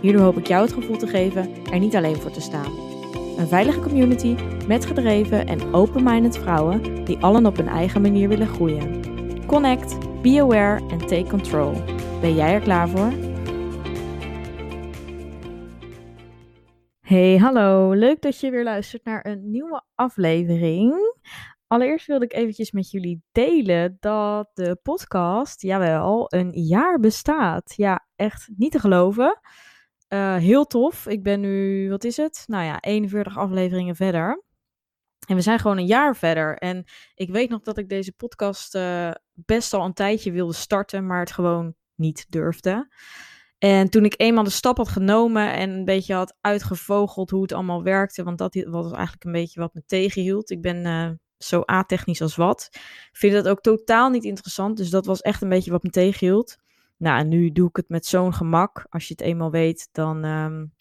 Hierdoor hoop ik jou het gevoel te geven er niet alleen voor te staan. Een veilige community met gedreven en open-minded vrouwen die allen op hun eigen manier willen groeien. Connect, be aware en take control. Ben jij er klaar voor? Hey, hallo. Leuk dat je weer luistert naar een nieuwe aflevering. Allereerst wilde ik eventjes met jullie delen dat de podcast, jawel, een jaar bestaat. Ja, echt niet te geloven. Uh, heel tof. Ik ben nu, wat is het? Nou ja, 41 afleveringen verder. En we zijn gewoon een jaar verder. En ik weet nog dat ik deze podcast uh, best al een tijdje wilde starten, maar het gewoon niet durfde. En toen ik eenmaal de stap had genomen en een beetje had uitgevogeld hoe het allemaal werkte, want dat was eigenlijk een beetje wat me tegenhield. Ik ben uh, zo a-technisch als wat. Vind dat ook totaal niet interessant, dus dat was echt een beetje wat me tegenhield. Nou, en nu doe ik het met zo'n gemak. Als je het eenmaal weet, dan, um,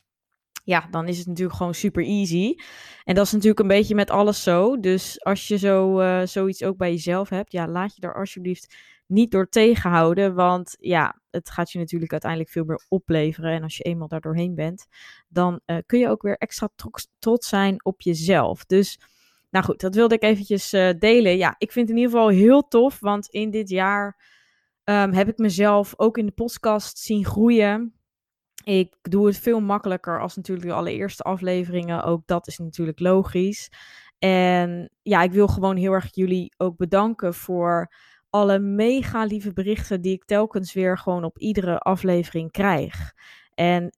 ja, dan is het natuurlijk gewoon super easy. En dat is natuurlijk een beetje met alles zo. Dus als je zo, uh, zoiets ook bij jezelf hebt, ja, laat je daar alsjeblieft niet door tegenhouden. Want ja, het gaat je natuurlijk uiteindelijk veel meer opleveren. En als je eenmaal daar doorheen bent, dan uh, kun je ook weer extra trots zijn op jezelf. Dus, nou goed, dat wilde ik eventjes uh, delen. Ja, ik vind het in ieder geval heel tof, want in dit jaar um, heb ik mezelf ook in de podcast zien groeien. Ik doe het veel makkelijker als natuurlijk de allereerste afleveringen. Ook dat is natuurlijk logisch. En ja, ik wil gewoon heel erg jullie ook bedanken voor alle mega lieve berichten die ik telkens weer gewoon op iedere aflevering krijg. En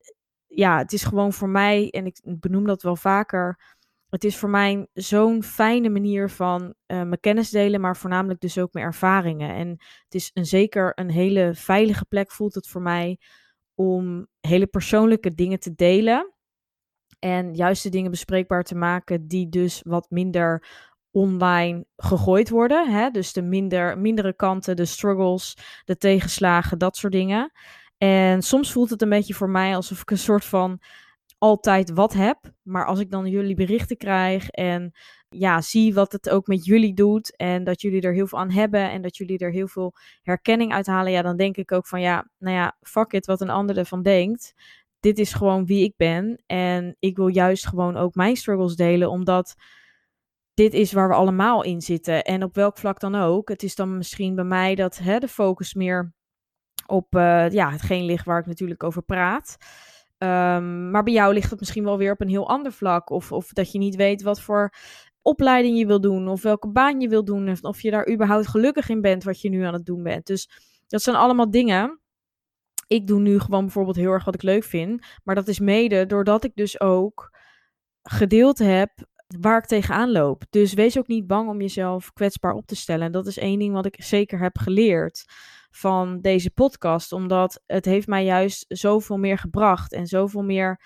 ja, het is gewoon voor mij, en ik benoem dat wel vaker, het is voor mij zo'n fijne manier van uh, mijn kennis delen, maar voornamelijk dus ook mijn ervaringen. En het is een, zeker een hele veilige plek, voelt het voor mij, om hele persoonlijke dingen te delen. En juist de dingen bespreekbaar te maken die dus wat minder online gegooid worden. Hè? Dus de minder, mindere kanten, de struggles, de tegenslagen, dat soort dingen. En soms voelt het een beetje voor mij alsof ik een soort van altijd wat heb. Maar als ik dan jullie berichten krijg en ja, zie wat het ook met jullie doet en dat jullie er heel veel aan hebben en dat jullie er heel veel herkenning uit halen, ja, dan denk ik ook van ja, nou ja, fuck it wat een ander ervan denkt. Dit is gewoon wie ik ben en ik wil juist gewoon ook mijn struggles delen, omdat dit is waar we allemaal in zitten en op welk vlak dan ook. Het is dan misschien bij mij dat hè, de focus meer op uh, ja, hetgeen ligt waar ik natuurlijk over praat. Um, maar bij jou ligt het misschien wel weer op een heel ander vlak. Of, of dat je niet weet wat voor opleiding je wil doen. Of welke baan je wil doen. Of, of je daar überhaupt gelukkig in bent wat je nu aan het doen bent. Dus dat zijn allemaal dingen. Ik doe nu gewoon bijvoorbeeld heel erg wat ik leuk vind. Maar dat is mede doordat ik dus ook gedeeld heb waar ik tegenaan loop. Dus wees ook niet bang om jezelf kwetsbaar op te stellen. En dat is één ding wat ik zeker heb geleerd van deze podcast. Omdat het heeft mij juist zoveel meer gebracht. En zoveel meer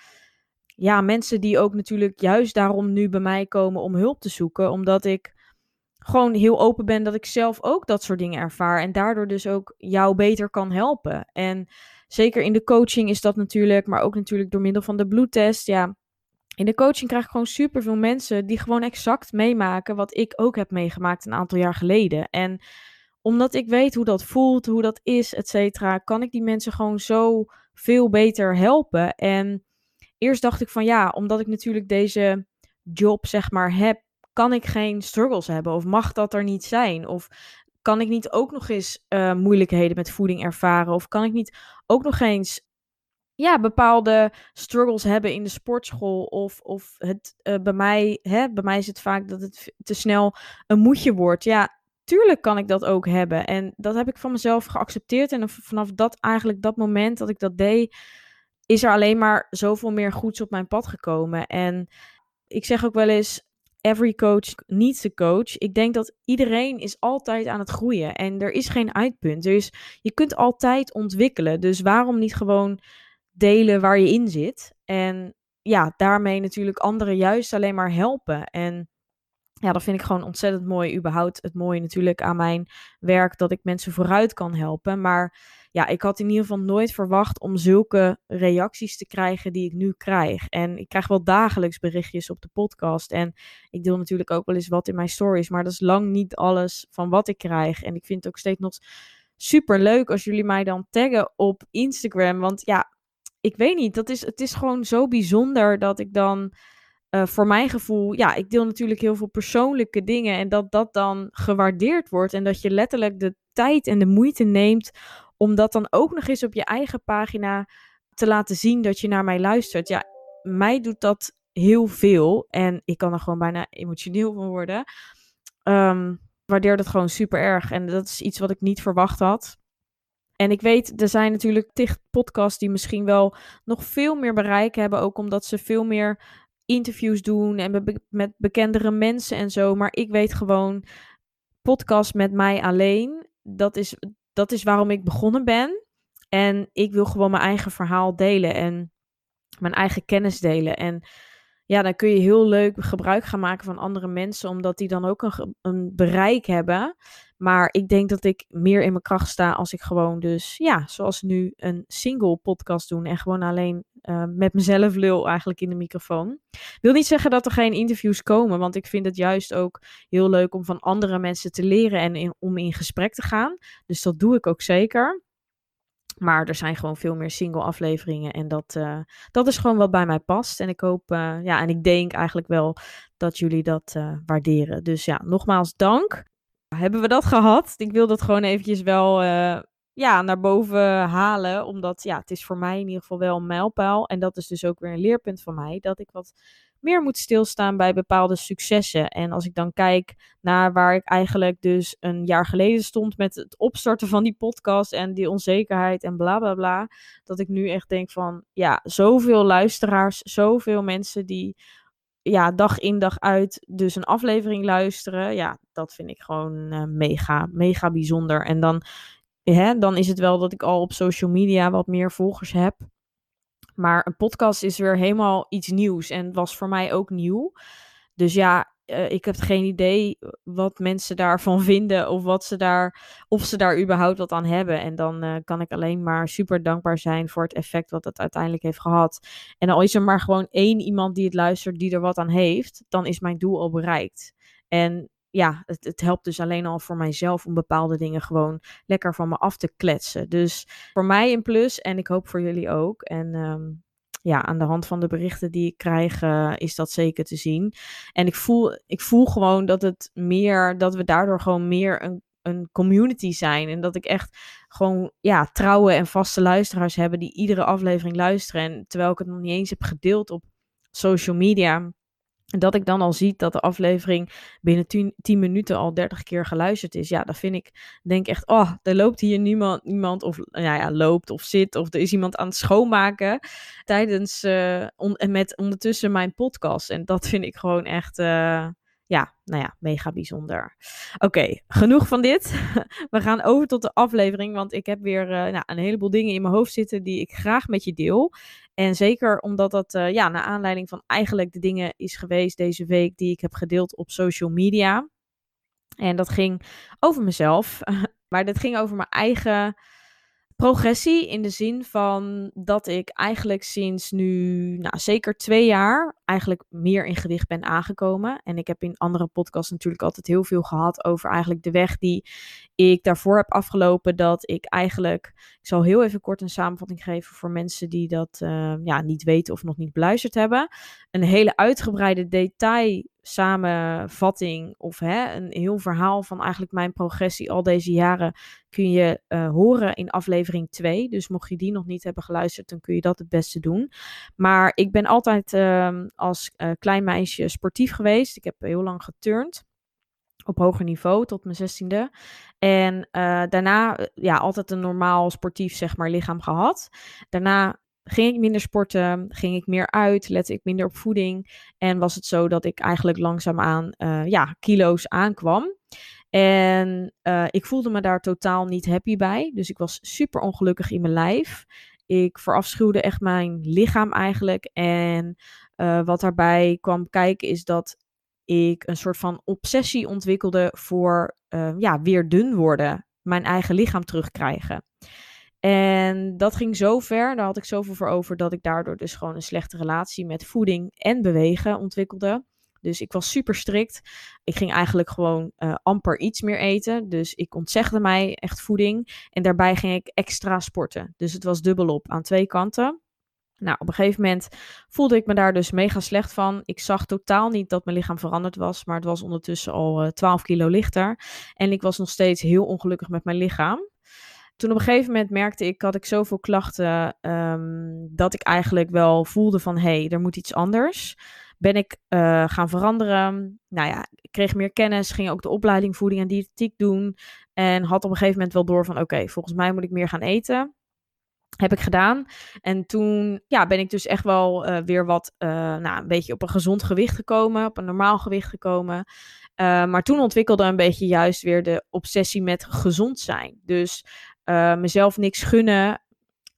ja, mensen die ook natuurlijk juist daarom nu bij mij komen om hulp te zoeken. Omdat ik gewoon heel open ben dat ik zelf ook dat soort dingen ervaar. En daardoor dus ook jou beter kan helpen. En zeker in de coaching is dat natuurlijk, maar ook natuurlijk door middel van de bloedtest. Ja, in de coaching krijg ik gewoon superveel mensen die gewoon exact meemaken wat ik ook heb meegemaakt een aantal jaar geleden. En omdat ik weet hoe dat voelt, hoe dat is, et cetera, kan ik die mensen gewoon zo veel beter helpen. En eerst dacht ik van ja, omdat ik natuurlijk deze job zeg maar heb, kan ik geen struggles hebben of mag dat er niet zijn? Of kan ik niet ook nog eens uh, moeilijkheden met voeding ervaren? Of kan ik niet ook nog eens ja, bepaalde struggles hebben in de sportschool. Of, of het uh, bij mij, hè, bij mij is het vaak dat het te snel een moedje wordt. Ja, tuurlijk kan ik dat ook hebben. En dat heb ik van mezelf geaccepteerd. En vanaf dat eigenlijk dat moment dat ik dat deed, is er alleen maar zoveel meer goeds op mijn pad gekomen. En ik zeg ook wel eens. Every coach needs a coach. Ik denk dat iedereen is altijd aan het groeien. En er is geen uitpunt. Dus je kunt altijd ontwikkelen. Dus waarom niet gewoon delen waar je in zit. En ja, daarmee natuurlijk anderen juist alleen maar helpen. En ja, dat vind ik gewoon ontzettend mooi. Überhaupt het mooie natuurlijk aan mijn werk dat ik mensen vooruit kan helpen. Maar ja, ik had in ieder geval nooit verwacht om zulke reacties te krijgen die ik nu krijg. En ik krijg wel dagelijks berichtjes op de podcast. En ik deel natuurlijk ook wel eens wat in mijn stories. Maar dat is lang niet alles van wat ik krijg. En ik vind het ook steeds nog super leuk als jullie mij dan taggen op Instagram. Want ja, ik weet niet. Dat is, het is gewoon zo bijzonder dat ik dan. Uh, voor mijn gevoel, ja, ik deel natuurlijk heel veel persoonlijke dingen en dat dat dan gewaardeerd wordt en dat je letterlijk de tijd en de moeite neemt om dat dan ook nog eens op je eigen pagina te laten zien dat je naar mij luistert. Ja, mij doet dat heel veel. En ik kan er gewoon bijna emotioneel van worden. Um, waardeer dat gewoon super erg. En dat is iets wat ik niet verwacht had. En ik weet, er zijn natuurlijk tig podcasts die misschien wel nog veel meer bereik hebben. Ook omdat ze veel meer interviews doen en met bekendere mensen en zo. Maar ik weet gewoon, podcast met mij alleen, dat is dat is waarom ik begonnen ben. En ik wil gewoon mijn eigen verhaal delen en mijn eigen kennis delen. En ja, dan kun je heel leuk gebruik gaan maken van andere mensen, omdat die dan ook een, een bereik hebben. Maar ik denk dat ik meer in mijn kracht sta als ik gewoon dus, ja, zoals nu een single podcast doen en gewoon alleen uh, met mezelf lul eigenlijk in de microfoon. Wil niet zeggen dat er geen interviews komen, want ik vind het juist ook heel leuk om van andere mensen te leren en om in gesprek te gaan. Dus dat doe ik ook zeker. Maar er zijn gewoon veel meer single afleveringen. En dat, uh, dat is gewoon wat bij mij past. En ik hoop, uh, ja, en ik denk eigenlijk wel dat jullie dat uh, waarderen. Dus ja, nogmaals dank. Hebben we dat gehad? Ik wil dat gewoon eventjes wel ja, naar boven halen. Omdat ja, het is voor mij in ieder geval wel een mijlpaal. En dat is dus ook weer een leerpunt van mij. Dat ik wat meer moet stilstaan bij bepaalde successen. En als ik dan kijk naar waar ik eigenlijk dus een jaar geleden stond met het opstarten van die podcast en die onzekerheid en bla bla bla. Dat ik nu echt denk van ja, zoveel luisteraars, zoveel mensen die ja, dag in dag uit dus een aflevering luisteren. Ja, dat vind ik gewoon uh, mega, mega bijzonder. En dan dan is het wel dat ik al op social media wat meer volgers heb. Maar een podcast is weer helemaal iets nieuws en was voor mij ook nieuw. Dus ja, uh, ik heb geen idee wat mensen daarvan vinden of wat ze daar, of ze daar überhaupt wat aan hebben. En dan uh, kan ik alleen maar super dankbaar zijn voor het effect wat het uiteindelijk heeft gehad. En al is er maar gewoon één iemand die het luistert die er wat aan heeft, dan is mijn doel al bereikt. En ja, het, het, helpt dus alleen al voor mijzelf om bepaalde dingen gewoon lekker van me af te kletsen. Dus voor mij een plus en ik hoop voor jullie ook. En um, ja, aan de hand van de berichten die ik krijg, uh, is dat zeker te zien. En ik voel, ik voel gewoon dat het meer, dat we daardoor gewoon meer een, een community zijn. En dat ik echt gewoon, ja, trouwe en vaste luisteraars hebben die iedere aflevering luisteren. En terwijl ik het nog niet eens heb gedeeld op social media dat ik dan al zie dat de aflevering binnen 10 minuten al 30 keer geluisterd is. Ja, dat vind ik, denk echt, oh, er loopt hier niemand, niemand of nou ja, loopt of zit of er is iemand aan het schoonmaken tijdens, uh, on, en met ondertussen mijn podcast. En dat vind ik gewoon echt, uh, ja, nou ja, mega bijzonder. Oké, genoeg van dit. We gaan over tot de aflevering, want ik heb weer uh, nou, een heleboel dingen in mijn hoofd zitten die ik graag met je deel. En zeker omdat dat uh, ja, naar aanleiding van eigenlijk de dingen is geweest deze week die ik heb gedeeld op social media. En dat ging over mezelf, maar dat ging over mijn eigen progressie in de zin van dat ik eigenlijk sinds nu, nou zeker twee jaar, eigenlijk meer in gewicht ben aangekomen. En ik heb in andere podcasts natuurlijk altijd heel veel gehad over eigenlijk de weg die ik daarvoor heb afgelopen. Dat ik eigenlijk, ik zal heel even kort een samenvatting geven voor mensen die dat uh, ja, niet weten of nog niet beluisterd hebben. Een hele uitgebreide detail samenvatting of hè, een heel verhaal van eigenlijk mijn progressie al deze jaren kun je uh, horen in aflevering 2. Dus mocht je die nog niet hebben geluisterd, dan kun je dat het beste doen. Maar ik ben altijd uh, als uh, klein meisje sportief geweest. Ik heb heel lang geturnd op hoger niveau tot mijn zestiende. En uh, daarna ja, altijd een normaal sportief zeg maar, lichaam gehad. Daarna ging ik minder sporten, ging ik meer uit, lette ik minder op voeding. En was het zo dat ik eigenlijk langzaamaan uh, ja, kilo's aankwam. En ik voelde me daar totaal niet happy bij. Dus ik was super ongelukkig in mijn lijf. Ik verafschuwde echt mijn lichaam eigenlijk. En uh, wat daarbij kwam kijken is dat ik een soort van obsessie ontwikkelde voor uh, ja, weer dun worden. Mijn eigen lichaam terugkrijgen. En dat ging zo ver, daar had ik zoveel voor over, dat ik daardoor dus gewoon een slechte relatie met voeding en bewegen ontwikkelde. Dus ik was super strikt. Ik ging eigenlijk gewoon uh, amper iets meer eten. Dus ik ontzegde mij echt voeding. En daarbij ging ik extra sporten. Dus het was dubbelop aan twee kanten. Nou, op een gegeven moment voelde ik me daar dus mega slecht van. Ik zag totaal niet dat mijn lichaam veranderd was, maar het was ondertussen al uh, eh, 12 kilo lichter. En ik was nog steeds heel ongelukkig met mijn lichaam. Toen op een gegeven moment merkte ik, had ik zoveel klachten, um, dat ik eigenlijk wel voelde van, hé, hey, er moet iets anders. Ben ik uh, gaan veranderen. Nou ja, ik kreeg meer kennis, ging ook de opleiding voeding en diëtetiek doen. En had op een gegeven moment wel door van, oké, volgens mij moet ik meer gaan eten. Heb ik gedaan. En toen ja, ben ik dus echt wel uh, weer wat, uh, nou, een beetje op een gezond gewicht gekomen, op een normaal gewicht gekomen. Uh, maar toen ontwikkelde een beetje juist weer de obsessie met gezond zijn. Dus mezelf niks gunnen.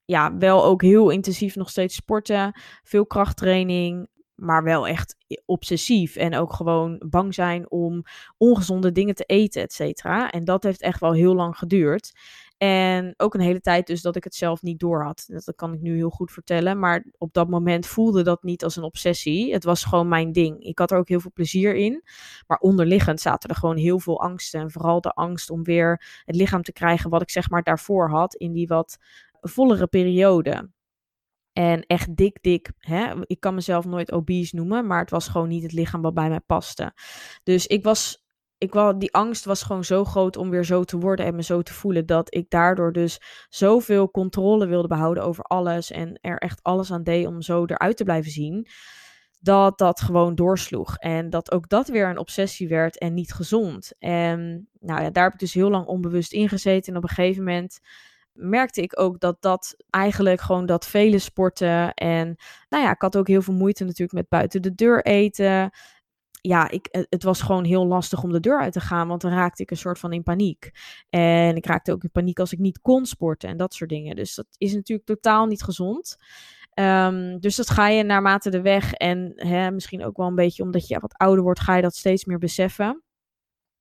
Ja, wel ook heel intensief nog steeds sporten. Veel krachttraining. Maar wel echt obsessief. En ook gewoon bang zijn om ongezonde dingen te eten, et cetera. En dat heeft echt wel heel lang geduurd. En ook een hele tijd dus dat ik het zelf niet door had. Dat kan ik nu heel goed vertellen. Maar op dat moment voelde dat niet als een obsessie. Het was gewoon mijn ding. Ik had er ook heel veel plezier in. Maar onderliggend zaten er gewoon heel veel angsten. En vooral de angst om weer het lichaam te krijgen wat ik zeg maar daarvoor had. In die wat vollere periode. En echt dik, dik. Hè? Ik kan mezelf nooit obese noemen. Maar het was gewoon niet het lichaam wat bij mij paste. Dus ik was ik wel, die angst was gewoon zo groot om weer zo te worden en me zo te voelen. Dat ik daardoor dus zoveel controle wilde behouden over alles. En er echt alles aan deed om zo eruit te blijven zien. Dat dat gewoon doorsloeg. En dat ook dat weer een obsessie werd en niet gezond. En nou ja, daar heb ik dus heel lang onbewust in gezeten. En op een gegeven moment merkte ik ook dat dat eigenlijk gewoon dat vele sporten. En nou ja, ik had ook heel veel moeite natuurlijk met buiten de deur eten ja, ik, eh, het was gewoon heel lastig om de deur uit te gaan, want dan raakte ik een soort van in paniek. En ik raakte ook in paniek als ik niet kon sporten en dat soort dingen. Dus dat is natuurlijk totaal niet gezond. Um, dus dat ga je naarmate de weg en hè, misschien ook wel een beetje omdat je wat ouder wordt, ga je dat steeds meer beseffen.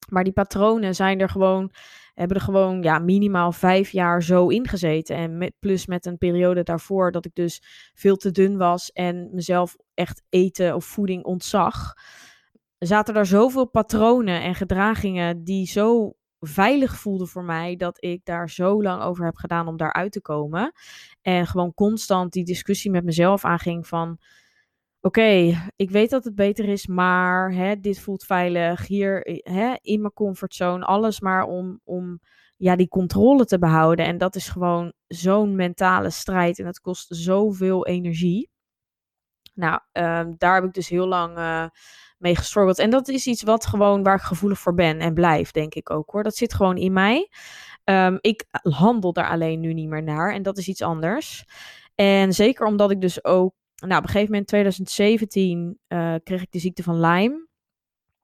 Maar die patronen zijn er gewoon, hebben er gewoon ja, minimaal vijf jaar zo ingezeten. En met, plus met een periode daarvoor dat ik dus veel te dun was en mezelf echt eten of voeding ontzag zaten er zoveel patronen en gedragingen die zo veilig voelden voor mij dat ik daar zo lang over heb gedaan om daaruit te komen. En gewoon constant die discussie met mezelf aanging van oké, ik weet dat het beter is, maar hè, dit voelt veilig. Hier hè, in mijn comfortzone, alles maar om, om ja, die controle te behouden. En dat is gewoon zo'n mentale strijd en dat kost zoveel energie. Nou, um, daar heb ik dus heel lang uh, mee gestruggeld. En dat is iets wat gewoon waar ik gevoelig voor ben en blijf, denk ik ook hoor. Dat zit gewoon in mij. Um, ik handel daar alleen nu niet meer naar en dat is iets anders. En zeker omdat ik dus ook, nou op een gegeven moment 2017 uh, eh, kreeg ik de ziekte van Lyme.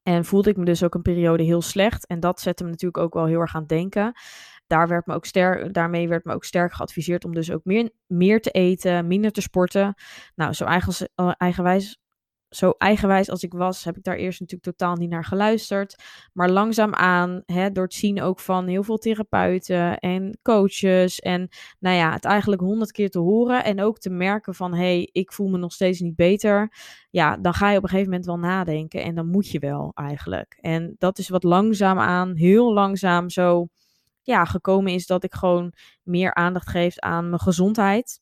En voelde ik me dus ook een periode heel slecht. En dat zette me natuurlijk ook wel heel erg aan het denken. Daar werd me ook sterk, daarmee werd me ook sterk geadviseerd om dus ook meer, meer te eten, minder te sporten. Nou, zo eigen, uh, eigenwijs zo eigenwijs als ik was, heb ik daar eerst natuurlijk totaal niet naar geluisterd. Maar langzaamaan, hè, door het zien ook van heel veel therapeuten en coaches. En nou ja, het eigenlijk honderd keer te horen. En ook te merken van, hé, hey, ik voel me nog steeds niet beter. Ja, dan ga je op een gegeven moment wel nadenken. En dan moet je wel eigenlijk. En dat is wat langzaamaan, heel langzaam zo ja, gekomen is dat ik gewoon meer aandacht geef aan mijn gezondheid.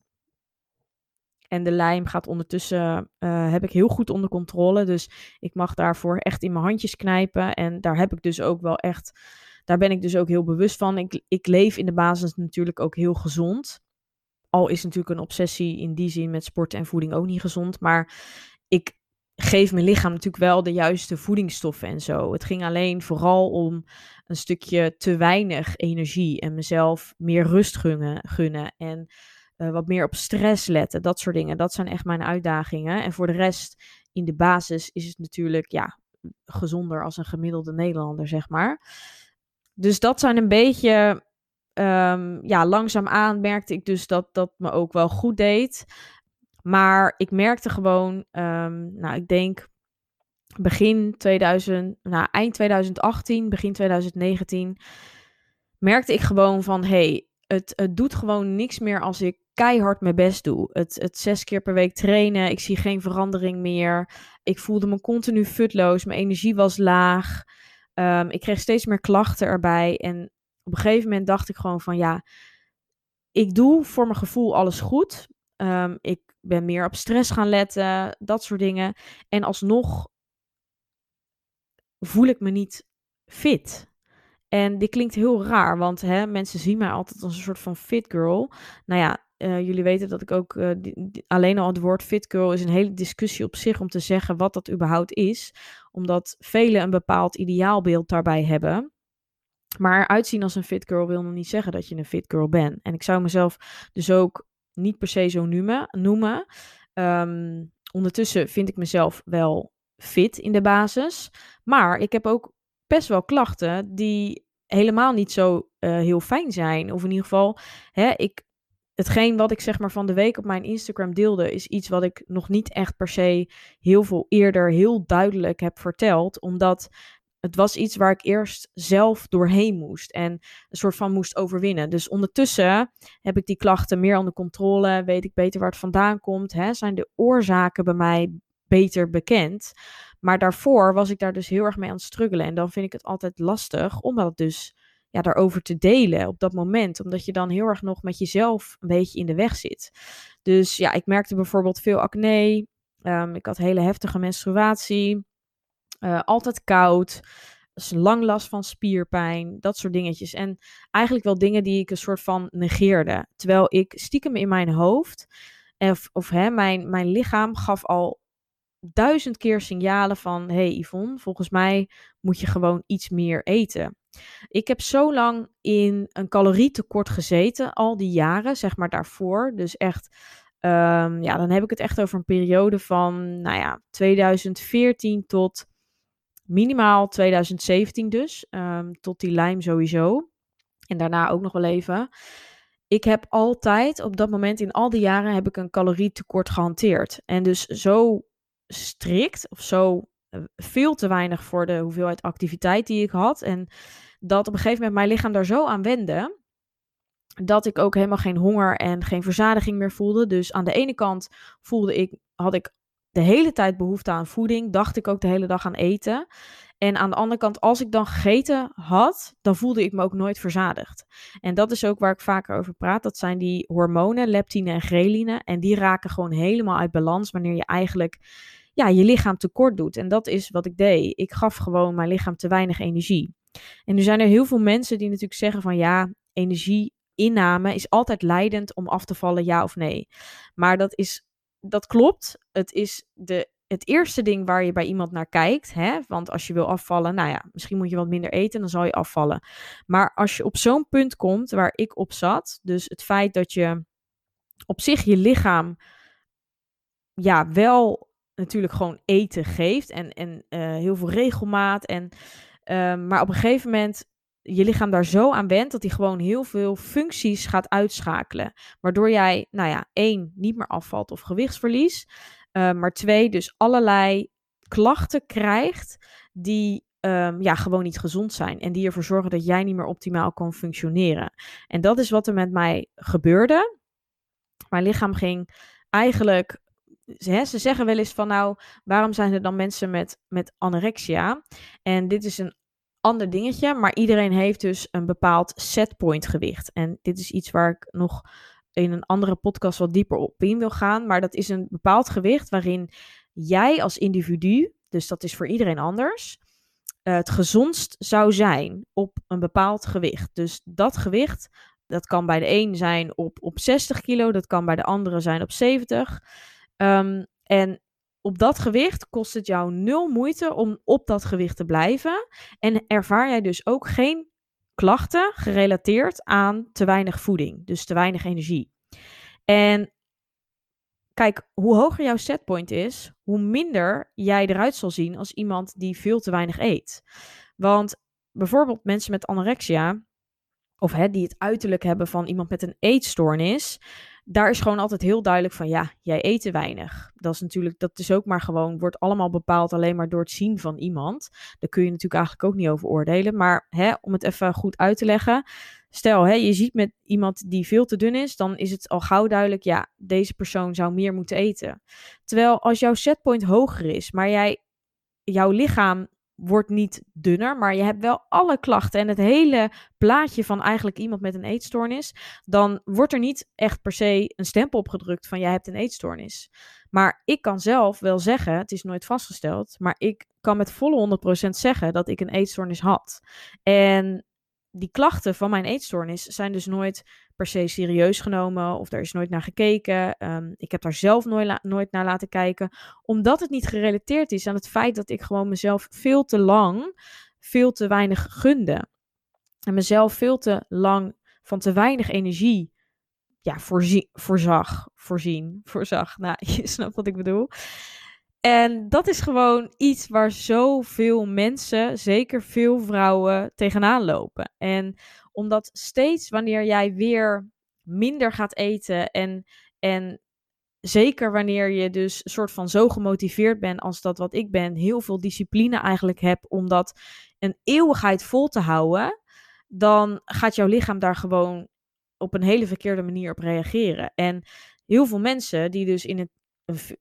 En de lijm gaat ondertussen, uh, heb ik heel goed onder controle. Dus ik mag daarvoor echt in mijn handjes knijpen. En daar heb ik dus ook wel echt, daar ben ik dus ook heel bewust van. Ik, ik leef in de basis natuurlijk ook heel gezond. Al is natuurlijk een obsessie in die zin met sport en voeding ook niet gezond. Maar ik geef mijn lichaam natuurlijk wel de juiste voedingsstoffen en zo. Het ging alleen vooral om een stukje te weinig energie en mezelf meer rust gunnen. gunnen en uh, wat meer op stress letten, dat soort dingen. Dat zijn echt mijn uitdagingen. En voor de rest, in de basis, is het natuurlijk ja, gezonder als een gemiddelde Nederlander, zeg maar. Dus dat zijn een beetje um, ja, langzaamaan merkte ik dus dat dat me ook wel goed deed. Maar ik merkte gewoon, um, nou, ik denk begin 2000, nou, eind 2018, begin 2019, merkte ik gewoon van, hey, het, het doet gewoon niks meer als ik keihard mijn best doe. Het, het zes keer per week trainen, ik zie geen verandering meer. Ik voelde me continu futloos, mijn energie was laag. Um, ik kreeg steeds meer klachten erbij. En op een gegeven moment dacht ik gewoon van ja, ik doe voor mijn gevoel alles goed. Um, ik ben meer op stress gaan letten, dat soort dingen. En alsnog voel ik me niet fit. En dit klinkt heel raar, want hè, mensen zien mij altijd als een soort van fit girl. Nou ja, uh, jullie weten dat ik ook die, alleen al het woord fit girl is een hele discussie op zich om te zeggen wat dat überhaupt is. Omdat velen een bepaald ideaalbeeld daarbij hebben. Maar uitzien als een fit girl wil nog niet zeggen dat je een fit girl bent. En ik zou mezelf dus ook niet per se zo noemen. noemen. Um, ondertussen vind ik mezelf wel fit in de basis. Maar ik heb ook best wel klachten die helemaal niet zo uh, heel fijn zijn. Of in ieder geval, hè, ik, hetgeen wat ik zeg maar van de week op mijn Instagram deelde, is iets wat ik nog niet echt per se heel veel eerder heel duidelijk heb verteld. Omdat het was iets waar ik eerst zelf doorheen moest en een soort van moest overwinnen. Dus ondertussen heb ik die klachten meer onder controle, weet ik beter waar het vandaan komt, hè? zijn de oorzaken bij mij beter bekend. Maar daarvoor was ik daar dus heel erg mee aan het struggelen en dan vind ik het altijd lastig om dat dus ja, daarover te delen op dat moment, omdat je dan heel erg nog met jezelf een beetje in de weg zit. Dus ja, ik merkte bijvoorbeeld veel acne, um, ik had hele heftige menstruatie. Uh, altijd koud. Dus lang last van spierpijn. Dat soort dingetjes. En eigenlijk wel dingen die ik een soort van negeerde. Terwijl ik stiekem in mijn hoofd. Of, hè, mijn, mijn lichaam gaf al duizend keer signalen van: hey Yvonne, volgens mij moet je gewoon iets meer eten. Ik heb zo lang in een calorietekort gezeten, al die jaren, zeg maar daarvoor. Dus echt Um, ja, dan heb ik het echt over een periode van, nou ja, 2014 tot minimaal 2017 dus, um, tot die lijm sowieso. En daarna ook nog wel even. Ik heb altijd, op dat moment in al die jaren, heb ik een calorietekort gehanteerd. En dus zo strikt of zo eh, veel te weinig voor de hoeveelheid activiteit die ik had. En dat op een gegeven moment mijn lichaam daar zo aan wende, dat ik ook helemaal geen honger en geen verzadiging meer voelde. Dus aan de ene kant voelde ik, had ik de hele tijd behoefte aan voeding. Dacht ik ook de hele dag aan eten. En aan de andere kant, als ik dan gegeten had, dan voelde ik me ook nooit verzadigd. En dat is ook waar ik vaker over praat. Dat zijn die hormonen, leptine en ghreline. En die raken gewoon helemaal uit balans wanneer je eigenlijk ja, je lichaam tekort doet. En dat is wat ik deed. Ik gaf gewoon mijn lichaam te weinig energie. En nu zijn er heel veel mensen die natuurlijk zeggen van ja, energieinname is altijd leidend om af te vallen, ja of nee. Maar dat is dat klopt. Het is de, het eerste ding waar je bij iemand naar kijkt. Hè? Want als je wil afvallen, nou ja, misschien moet je wat minder eten, dan zal je afvallen. Maar als je op zo'n punt komt waar ik op zat, dus het feit dat je op zich je lichaam ja, wel natuurlijk gewoon eten geeft en, en uh, heel veel regelmaat. En, uh, maar op een gegeven moment je lichaam daar zo aan wendt dat hij gewoon heel veel functies gaat uitschakelen. Waardoor jij, nou ja, één, niet meer afvalt of gewichtsverlies. Uh, maar twee, dus allerlei klachten krijgt die um, ja, gewoon niet gezond zijn. En die ervoor zorgen dat jij niet meer optimaal kan functioneren. En dat is wat er met mij gebeurde. Mijn lichaam ging eigenlijk ze zeggen wel eens van nou, waarom zijn er dan mensen met, met anorexia? En dit is een ander dingetje, maar iedereen heeft dus een bepaald setpoint gewicht. En dit is iets waar ik nog in een andere podcast wat dieper op in wil gaan. Maar dat is een bepaald gewicht waarin jij als individu, dus dat is voor iedereen anders, uh, het gezondst zou zijn op een bepaald gewicht. Dus dat gewicht, dat kan bij de een zijn op, op 60 kilo, dat kan bij de andere zijn op 70. Um, en op dat gewicht kost het jou nul moeite om op dat gewicht te blijven. En ervaar jij dus ook geen klachten gerelateerd aan te weinig voeding, dus te weinig energie. En kijk, hoe hoger jouw setpoint is, hoe minder jij eruit zal zien als iemand die veel te weinig eet. Want bijvoorbeeld mensen met anorexia, of hè, die het uiterlijk hebben van iemand met een eetstoornis, daar is gewoon altijd heel duidelijk van, ja, jij eet te weinig. Dat is natuurlijk, dat is ook maar gewoon, wordt allemaal bepaald alleen maar door het zien van iemand. Daar kun je natuurlijk eigenlijk ook niet over oordelen. Maar hè, om het even goed uit te leggen, stel, hè, je ziet met iemand die veel te dun is, dan is het al gauw duidelijk, ja, deze persoon zou meer moeten eten. Terwijl als jouw setpoint hoger is, maar jij, jouw lichaam wordt niet dunner, maar je hebt wel alle klachten en het hele plaatje van eigenlijk iemand met een eetstoornis, dan wordt er niet echt per se een stempel opgedrukt van jij hebt een eetstoornis. Maar ik kan zelf wel zeggen, het is nooit vastgesteld, maar ik kan met volle 100% zeggen dat ik een eetstoornis had. En die klachten van mijn eetstoornis zijn dus nooit per se serieus genomen of er is nooit naar gekeken. Ehm, ik heb daar zelf nooit, nooit naar laten kijken, omdat het niet gerelateerd is aan het feit dat ik gewoon mezelf veel te lang veel te weinig gunde. En mezelf veel te lang van te weinig energie ja, voorzag, voorzien, voorzag. Nou, je snapt wat ik bedoel. En dat is gewoon iets waar zoveel mensen, zeker veel vrouwen, tegenaan lopen. En omdat steeds wanneer jij weer minder gaat eten en, en zeker wanneer je dus soort van zo gemotiveerd bent als dat wat ik ben, heel veel discipline eigenlijk heb om dat een eeuwigheid vol te houden, dan gaat jouw lichaam daar gewoon op een hele verkeerde manier op reageren. En heel veel mensen die dus in het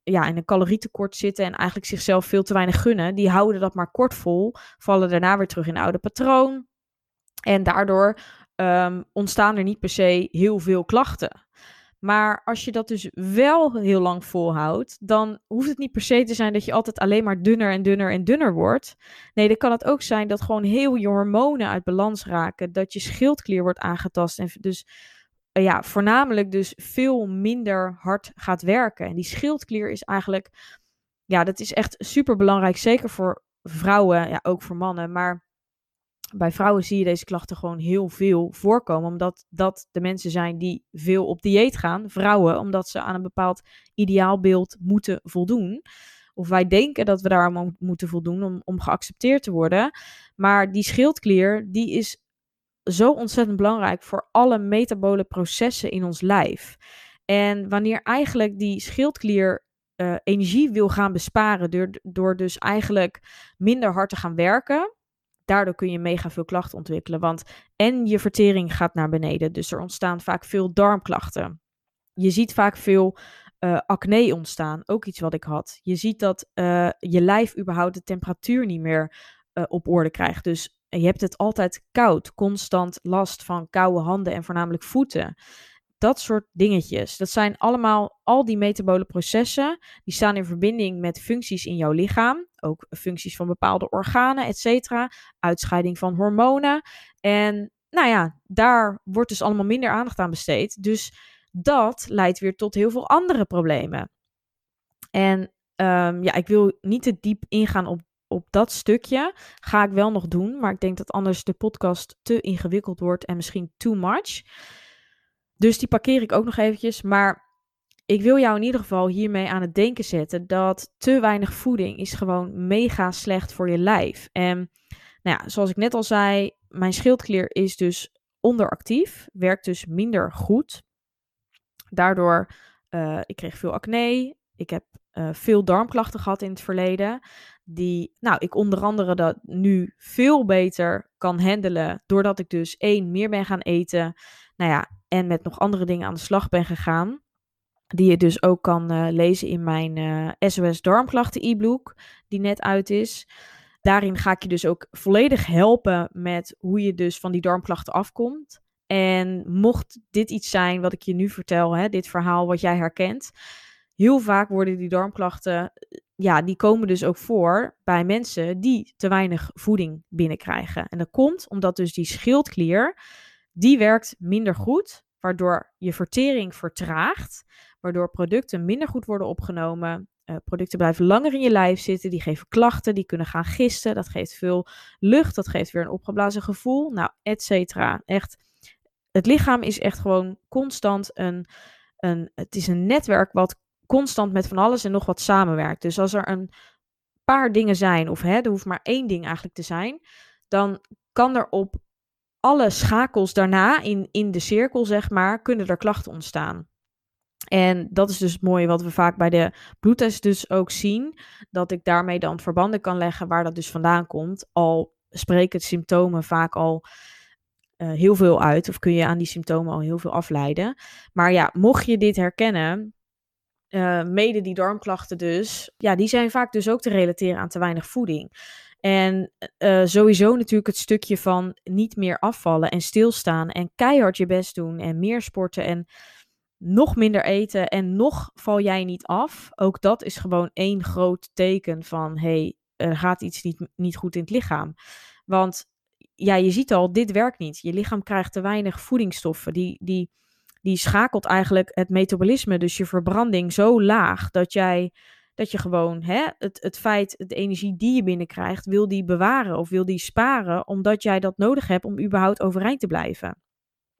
ja, in een calorietekort zitten en eigenlijk zichzelf veel te weinig gunnen, die houden dat maar kort vol, vallen daarna weer terug in het oude patroon. En daardoor um, ontstaan er niet per se heel veel klachten. Maar als je dat dus wel heel lang volhoudt, dan hoeft het niet per se te zijn dat je altijd alleen maar dunner en dunner en dunner wordt. Nee, dan kan het ook zijn dat gewoon heel je hormonen uit balans raken, dat je schildklier wordt aangetast en dus eh, ja, voornamelijk dus veel minder hard gaat werken. En die schildklier is eigenlijk, ja, dat is echt super belangrijk. Zeker voor vrouwen, ja, ook voor mannen. Maar bij vrouwen zie je deze klachten gewoon heel veel voorkomen. Omdat dat de mensen zijn die veel op dieet gaan. Vrouwen, omdat ze aan een bepaald ideaalbeeld moeten voldoen. Of wij denken dat we daar moeten voldoen om, om geaccepteerd te worden. Maar die schildklier, die is zo ontzettend belangrijk voor alle metabole processen in ons lijf. En wanneer eigenlijk die schildklier uh, energie wil gaan besparen door, door dus eigenlijk minder hard te gaan werken, daardoor kun je mega veel klachten ontwikkelen. Want en je vertering gaat naar beneden, dus er ontstaan vaak veel darmklachten. Je ziet vaak veel uh, acne ontstaan, ook iets wat ik had. Je ziet dat uh, je lijf überhaupt de temperatuur niet meer op orde krijgt. Dus je hebt het altijd koud, constant last van koude handen en voornamelijk voeten. Dat soort dingetjes. Dat zijn allemaal al die metabole processen. Die staan in verbinding met functies in jouw lichaam. Ook functies van bepaalde organen, et cetera. Uitscheiding van hormonen. En nou ja, daar wordt dus allemaal minder aandacht aan besteed. Dus dat leidt weer tot heel veel andere problemen. En um, ja, ik wil niet te diep ingaan op op dat stukje ga ik wel nog doen. Maar ik denk dat anders de podcast te ingewikkeld wordt en misschien too much. Dus die parkeer ik ook nog eventjes. Maar ik wil jou in ieder geval hiermee aan het denken zetten dat te weinig voeding is gewoon mega slecht voor je lijf. En nou ja, zoals ik net al zei, mijn schildklier is dus onderactief, werkt dus minder goed. Daardoor, uh, ik kreeg veel acne, ik heb uh, veel darmklachten gehad in het verleden die nou, ik onder andere dat nu veel beter kan handelen. Doordat ik dus één, meer ben gaan eten. Nou ja, en met nog andere dingen aan de slag ben gegaan. Die je dus ook kan uh, lezen in mijn uh, eh, SOS Darmklachten e-book, die net uit is. Daarin ga ik je dus ook volledig helpen met hoe je dus van die darmklachten afkomt. En mocht dit iets zijn wat ik je nu vertel, hè, dit verhaal wat jij herkent, heel vaak worden die darmklachten ja, die komen dus ook voor bij mensen die te weinig voeding binnenkrijgen. En dat komt omdat dus die schildklier, die werkt minder goed, waardoor je vertering vertraagt, waardoor producten minder goed worden opgenomen. Uh, producten blijven langer in je lijf zitten, die geven klachten, die kunnen gaan gisten, dat geeft veel lucht, dat geeft weer een opgeblazen gevoel, nou, et cetera. Echt, het lichaam is echt gewoon constant een, een, het is een netwerk wat constant met van alles en nog wat samenwerkt. Dus als er een paar dingen zijn, of hè, er hoeft maar één ding eigenlijk te zijn, dan kan er op alle schakels daarna in, in de cirkel, zeg maar, kunnen er klachten ontstaan. En dat is dus het mooie wat we vaak bij de bloedtest dus ook zien. Dat ik daarmee dan verbanden kan leggen waar dat dus vandaan komt. Al spreken symptomen vaak al uh, heel veel uit. Of kun je aan die symptomen al heel veel afleiden. Maar ja, mocht je dit herkennen. Uh, mede die darmklachten dus. Ja, die zijn vaak dus ook te relateren aan te weinig voeding. En uh, sowieso natuurlijk het stukje van niet meer afvallen en stilstaan. En keihard je best doen. En meer sporten. En nog minder eten en nog val jij niet af. Ook dat is gewoon één groot teken van hey, er gaat iets niet, niet goed in het lichaam. Want ja, je ziet al, dit werkt niet. Je lichaam krijgt te weinig voedingsstoffen. Die, die, die schakelt eigenlijk het metabolisme, dus je verbranding, zo laag dat jij dat je gewoon hè, het, het feit, de energie die je binnenkrijgt, wil die bewaren of wil die sparen, omdat jij dat nodig hebt om überhaupt overeind te blijven.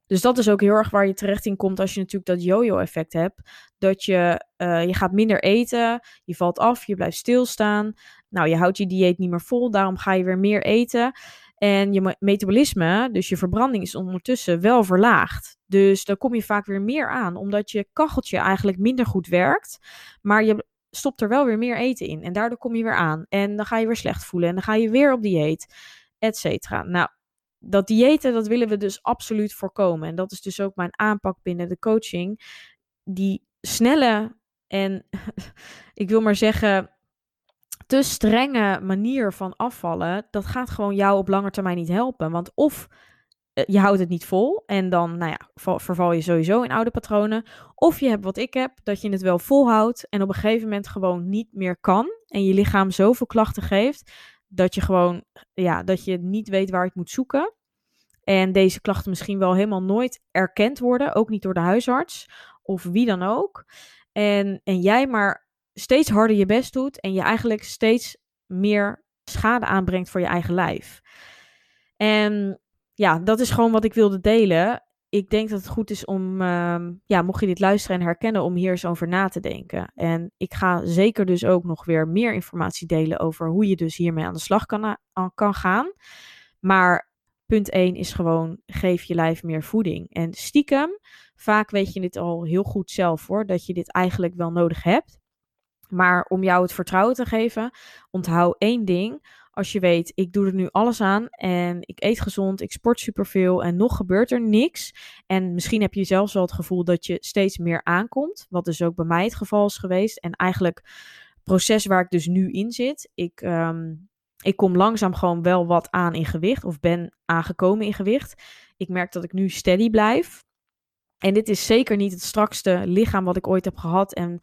Dus dat is ook heel erg waar je terecht in komt als je natuurlijk dat yo-yo-effect hebt. Dat je, uh, je gaat minder eten, je valt af, je blijft stilstaan. Nou, je houdt je dieet niet meer vol, daarom ga je weer meer eten. En je metabolisme, dus je verbranding, is ondertussen wel verlaagd. Dus dan kom je vaak weer meer aan, omdat je kacheltje eigenlijk minder goed werkt. Maar je stopt er wel weer meer eten in. En daardoor kom je weer aan. En dan ga je weer slecht voelen. En dan ga je weer op dieet, et cetera. Nou, dat diëten, dat willen we dus absoluut voorkomen. En dat is dus ook mijn aanpak binnen de coaching. Die snelle en ik wil maar zeggen, te strenge manier van afvallen, dat gaat gewoon jou op lange termijn niet helpen. Want of eh, je houdt het niet vol en dan nou ja, verval je sowieso in oude patronen. Of je hebt wat ik heb, dat je het wel volhoudt en op een gegeven moment gewoon niet meer kan. En je lichaam zoveel klachten geeft dat je gewoon, ja, dat je niet weet waar het moet zoeken. En deze klachten misschien wel helemaal nooit erkend worden, ook niet door de huisarts of wie dan ook. En, en jij maar steeds harder je best doet en je eigenlijk steeds meer schade aanbrengt voor je eigen lijf. En ja, dat is gewoon wat ik wilde delen. Ik denk dat het goed is om, uh, ja, mocht je dit luisteren en herkennen, om hier eens over na te denken. En ik ga zeker dus ook nog weer meer informatie delen over hoe je dus hiermee aan de slag kan, kan gaan. Maar punt 1 is gewoon, geef je lijf meer voeding. En stiekem, vaak weet je dit al heel goed zelf hoor, dat je dit eigenlijk wel nodig hebt. Maar om jou het vertrouwen te geven, onthoud één ding. Als je weet, ik doe er nu alles aan en ik eet gezond, ik sport superveel en nog gebeurt er niks. En misschien heb je zelfs wel het gevoel dat je steeds meer aankomt, wat dus ook bij mij het geval is geweest. En eigenlijk het proces waar ik dus nu in zit, ik, um, ik kom langzaam gewoon wel wat aan in gewicht of ben aangekomen in gewicht. Ik merk dat ik nu steady blijf. En dit is zeker niet het strakste lichaam wat ik ooit heb gehad en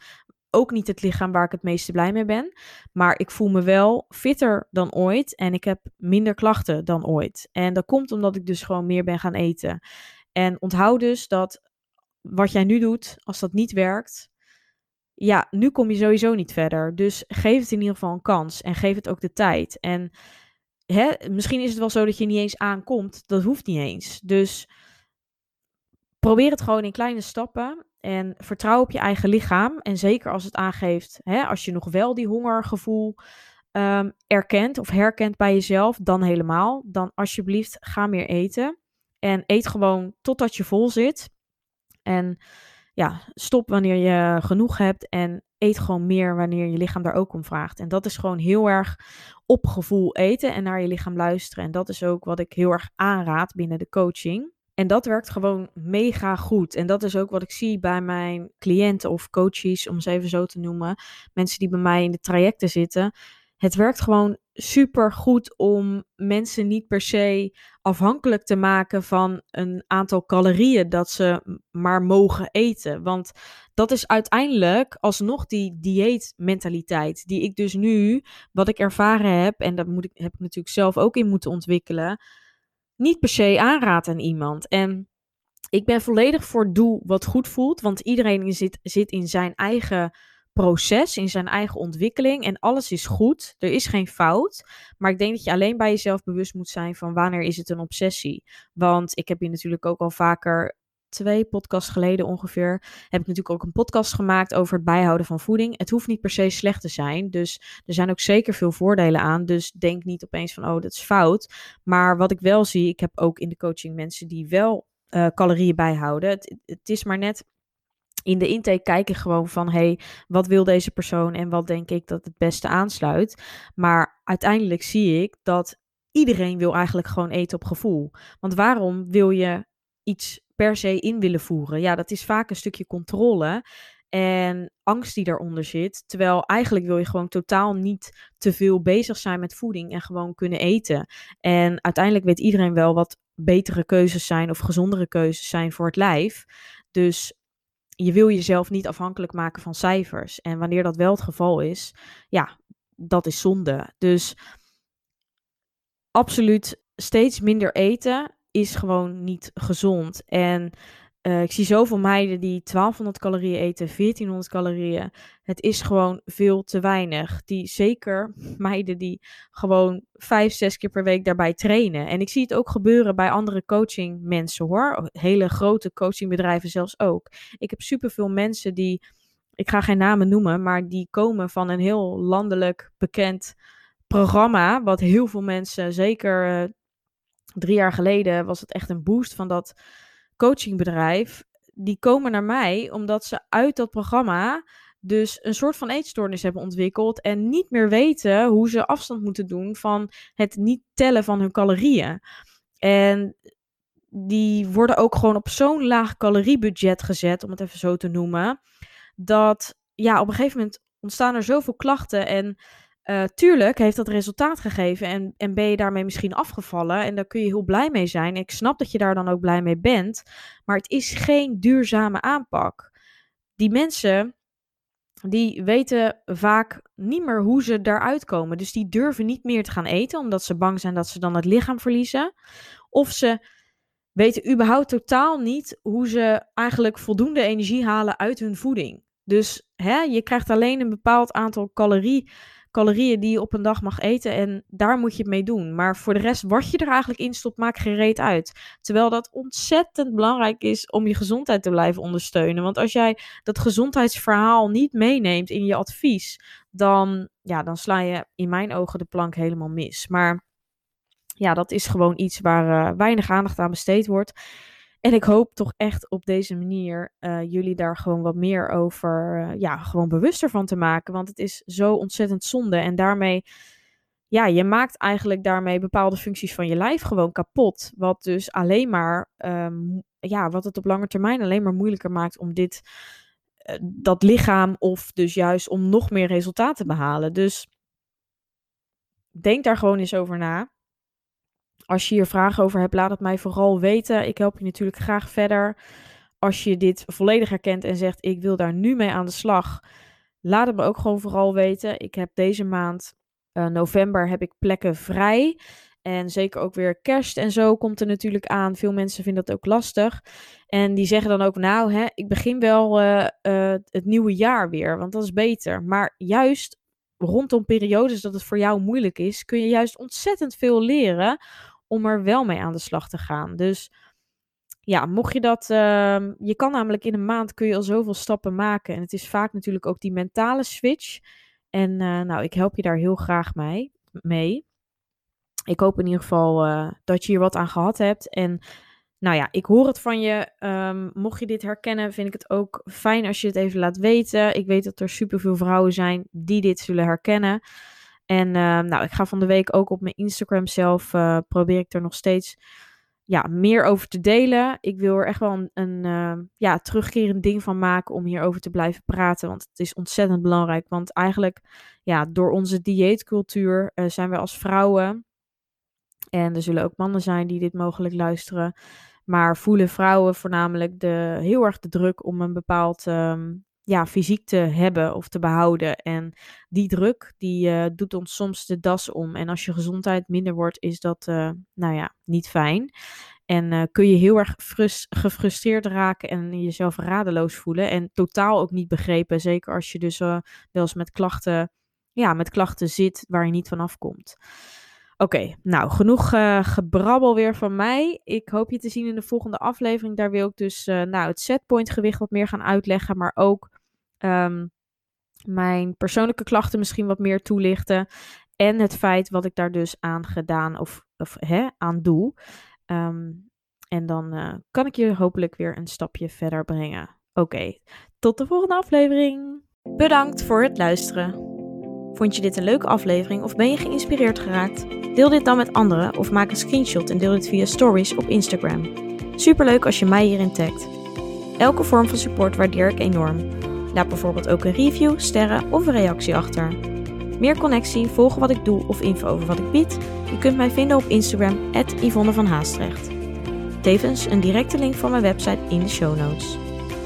ook niet het lichaam waar ik het meeste blij mee ben. Maar ik voel me wel fitter dan ooit en ik heb minder klachten dan ooit. En dat komt omdat ik dus gewoon meer ben gaan eten. En onthoud dus dat wat jij nu doet, als dat niet werkt, ja, nu kom je sowieso niet verder. Dus geef het in ieder geval een kans en geef het ook de tijd. En hè, misschien is het wel zo dat je niet eens aankomt. Dat hoeft niet eens. Dus probeer het gewoon in kleine stappen. En vertrouw op je eigen lichaam. En zeker als het aangeeft, hè, als je nog wel die hongergevoel um, erkent of herkent bij jezelf, dan helemaal. Dan alsjeblieft, ga meer eten. En eet gewoon totdat je vol zit. En ja, stop wanneer je genoeg hebt. En eet gewoon meer wanneer je lichaam daar ook om vraagt. En dat is gewoon heel erg op gevoel eten en naar je lichaam luisteren. En dat is ook wat ik heel erg aanraad binnen de coaching. En dat werkt gewoon mega goed. En dat is ook wat ik zie bij mijn cliënten of coaches, om ze even zo te noemen. Mensen die bij mij in de trajecten zitten. Het werkt gewoon super goed om mensen niet per se afhankelijk te maken van een aantal calorieën dat ze maar mogen eten. Want dat is uiteindelijk alsnog die dieetmentaliteit die ik dus nu, wat ik ervaren heb, en dat moet ik, heb ik natuurlijk zelf ook in moeten ontwikkelen niet per se aanraad aan iemand. En ik ben volledig voor doe wat goed voelt, want iedereen zit, zit in zijn eigen proces, in zijn eigen ontwikkeling en alles is goed. Er is geen fout, maar ik denk dat je alleen bij jezelf bewust moet zijn van wanneer is het een obsessie. Want ik heb hier natuurlijk ook al vaker twee podcasts geleden ongeveer, heb ik natuurlijk ook een podcast gemaakt over het bijhouden van voeding. Het hoeft niet per se slecht te zijn. Dus er zijn ook zeker veel voordelen aan. Dus denk niet opeens van, oh, dat is fout. Maar wat ik wel zie, ik heb ook in de coaching mensen die wel uh, calorieën bijhouden. Het, het is maar net in de intake kijken gewoon van hey, wat wil deze persoon en wat denk ik dat het beste aansluit. Maar uiteindelijk zie ik dat iedereen wil eigenlijk gewoon eten op gevoel. Want waarom wil je iets per se in willen voeren? Ja, dat is vaak een stukje controle en angst die daaronder zit. Terwijl eigenlijk wil je gewoon totaal niet te veel bezig zijn met voeding en gewoon kunnen eten. En uiteindelijk weet iedereen wel wat betere keuzes zijn of gezondere keuzes zijn voor het lijf. Dus je wil jezelf niet afhankelijk maken van cijfers. En wanneer dat wel het geval is, ja, dat is zonde. Dus absoluut steeds minder eten is gewoon niet gezond. En uh, ik zie zoveel meiden die 1200 calorieën eten, 1400 calorieën. Het is gewoon veel te weinig. Die, zeker meiden die gewoon vijf, zes keer per week daarbij trainen. En ik zie het ook gebeuren bij andere coachingmensen hoor. Hele grote coachingbedrijven zelfs ook. Ik heb superveel mensen die, ik ga geen namen noemen, maar die komen van een heel landelijk bekend programma. Wat heel veel mensen, zeker uh, drie jaar geleden, was het echt een boost van dat coachingbedrijf, die komen naar mij omdat ze uit dat programma dus een soort van eetstoornis hebben ontwikkeld en niet meer weten hoe ze afstand moeten doen van het niet tellen van hun calorieën. En die worden ook gewoon op zo'n laag caloriebudget gezet, om het even zo te noemen, dat ja, op een gegeven moment ontstaan er zoveel klachten en uh, tuurlijk heeft dat resultaat gegeven en, en ben je daarmee misschien afgevallen en daar kun je heel blij mee zijn. Ik snap dat je daar dan ook blij mee bent, maar het is geen duurzame aanpak. Die mensen, die weten vaak niet meer hoe ze daaruit komen. Dus die durven niet meer te gaan eten, omdat ze bang zijn dat ze dan het lichaam verliezen. Of ze weten überhaupt totaal niet hoe ze eigenlijk voldoende energie halen uit hun voeding. Dus hè, je krijgt alleen een bepaald aantal calorieën calorieën die je op een dag mag eten en daar moet je het mee doen. Maar voor de rest, wat je er eigenlijk in stopt, maakt gereed uit. Terwijl dat ontzettend belangrijk is om je gezondheid te blijven ondersteunen. Want als jij dat gezondheidsverhaal niet meeneemt in je advies, dan, ja, dan sla je in mijn ogen de plank helemaal mis. Maar ja, dat is gewoon iets waar uh, weinig aandacht aan besteed wordt. En ik hoop toch echt op deze manier uh, jullie daar gewoon wat meer over, uh, ja, gewoon bewuster van te maken. Want het is zo ontzettend zonde. En daarmee, ja, je maakt eigenlijk daarmee bepaalde functies van je lijf gewoon kapot. Wat dus alleen maar, um, ja, wat het op lange termijn alleen maar moeilijker maakt om dit, uh, dat lichaam of dus juist om nog meer resultaten te behalen. Dus denk daar gewoon eens over na. Als je hier vragen over hebt, laat het mij vooral weten. Ik help je natuurlijk graag verder. Als je dit volledig herkent en zegt: Ik wil daar nu mee aan de slag, laat het me ook gewoon vooral weten. Ik heb deze maand, uh, november, heb ik plekken vrij. En zeker ook weer kerst en zo komt er natuurlijk aan. Veel mensen vinden dat ook lastig. En die zeggen dan ook, nou, hè, ik begin wel uh, uh, het nieuwe jaar weer, want dat is beter. Maar juist rondom periodes dat het voor jou moeilijk is, kun je juist ontzettend veel leren om er wel mee aan de slag te gaan. Dus ja, mocht je dat, uh, je kan namelijk in een maand kun je al zoveel stappen maken. En het is vaak natuurlijk ook die mentale switch. En uh, nou, ik help je daar heel graag mee. mee. Ik hoop in ieder geval uh, dat je hier wat aan gehad hebt. En nou ja, ik hoor het van je. Um, mocht je dit herkennen, vind ik het ook fijn als je het even laat weten. Ik weet dat er superveel vrouwen zijn die dit zullen herkennen. En uh, nou, ik ga van de week ook op mijn Instagram zelf, uh, probeer ik er nog steeds ja, meer over te delen. Ik wil er echt wel een, een uh, ja, terugkerend ding van maken om hierover te blijven praten. Want het is ontzettend belangrijk. Want eigenlijk, ja, door onze dieetcultuur zijn we als vrouwen, en er zullen ook mannen zijn die dit mogelijk luisteren, maar voelen vrouwen voornamelijk de, heel erg de druk om een bepaald um, ja, fysiek te hebben of te behouden. En die druk, die uh, doet ons soms de das om. En als je gezondheid minder wordt, is dat, uh, nou ja, niet fijn. En uh, kun je heel erg gefrustreerd raken en jezelf radeloos voelen. En totaal ook niet begrepen. Zeker als je dus wel eens met klachten, ja, met klachten zit waar je niet van afkomt. Oké, nou genoeg gebrabbel weer van mij. Ik hoop je te zien in de volgende aflevering. Daar wil ik dus nou, het setpoint gewicht wat meer gaan uitleggen, maar ook um, mijn persoonlijke klachten misschien wat meer toelichten. En het feit wat ik daar dus aan gedaan of, of hè, aan doe. Um, en dan uh, kan ik je hopelijk weer een stapje verder brengen. Oké, tot de volgende aflevering. Bedankt voor het luisteren. Vond je dit een leuke aflevering of ben je geïnspireerd geraakt? Deel dit dan met anderen of maak een screenshot en deel dit via stories op Instagram. Superleuk als je mij hierin tagt. Elke vorm van support waardeer ik enorm. Laat bijvoorbeeld ook een review, sterren of een reactie achter. Meer connectie, volgen wat ik doe of info over wat ik bied? Je kunt mij vinden op Instagram, Yvonne van Haastrecht. Tevens een directe link van mijn website in de show notes.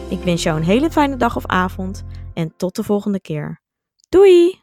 Ik wens jou een hele fijne dag of avond en tot de volgende keer. Doei!